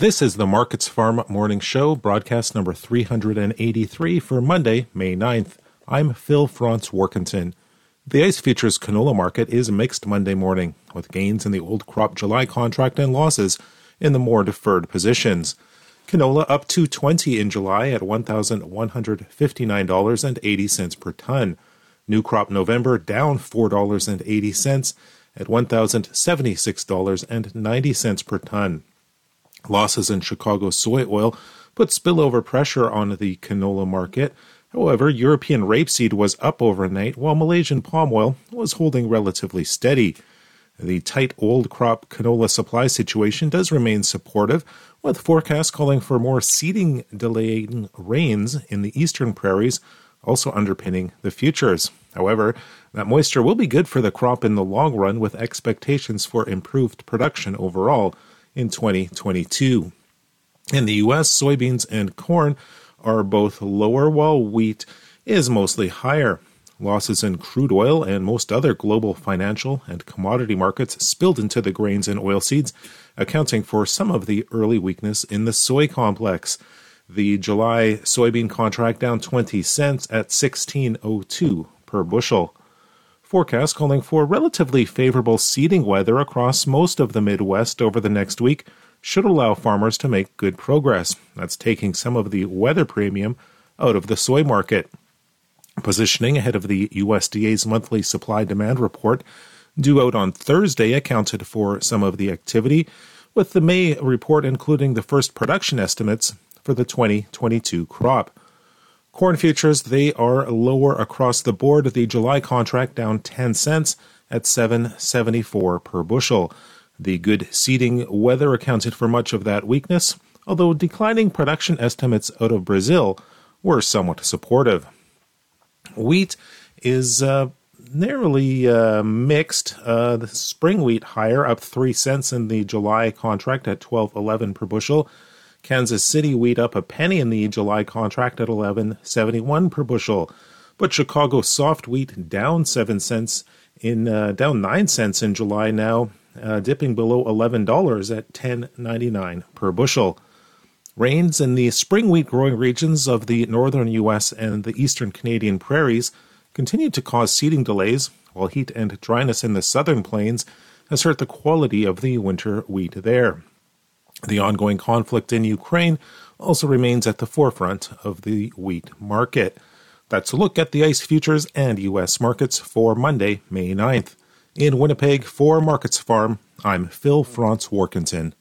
This is the Markets Farm Morning Show, broadcast number 383 for Monday, May 9th. I'm Phil Franz Warkentin. The ICE futures canola market is mixed Monday morning, with gains in the old crop July contract and losses in the more deferred positions. Canola up 220 in July at $1,159.80 per ton. New crop November down $4.80 at $1,076.90 per ton. Losses in Chicago soy oil put spillover pressure on the canola market. However, European rapeseed was up overnight, while Malaysian palm oil was holding relatively steady. The tight old crop canola supply situation does remain supportive, with forecasts calling for more seeding delaying rains in the eastern prairies, also underpinning the futures. However, that moisture will be good for the crop in the long run, with expectations for improved production overall in 2022. In the U.S., soybeans and corn are both lower, while wheat is mostly higher. Losses in crude oil and most other global financial and commodity markets spilled into the grains and oilseeds, accounting for some of the early weakness in the soy complex. The July soybean contract down 20 cents at 1602 per bushel. Forecast calling for relatively favorable seeding weather across most of the Midwest over the next week should allow farmers to make good progress. That's taking some of the weather premium out of the soy market. Positioning ahead of the USDA's monthly supply demand report due out on Thursday accounted for some of the activity, with the May report including the first production estimates for the 2022 crop. Corn futures, they are lower across the board. The July contract down 10 cents at 774 per bushel. The good seeding weather accounted for much of that weakness, although declining production estimates out of Brazil were somewhat supportive. Wheat is uh, narrowly uh, mixed. Uh, the spring wheat higher, up 3 cents in the July contract at 12.11 per bushel. Kansas City wheat up a penny in the July contract at 11.71 per bushel, but Chicago soft wheat down 7 cents in uh, down 9 cents in July now, uh, dipping below $11 at 10.99 per bushel. Rains in the spring wheat growing regions of the northern U.S. and the eastern Canadian prairies continue to cause seeding delays, while heat and dryness in the southern plains has hurt the quality of the winter wheat there. The ongoing conflict in Ukraine also remains at the forefront of the wheat market. That's a look at the ICE futures and U.S. markets for Monday, May 9th. In Winnipeg for Markets Farm, I'm Phil Franz Warkentin.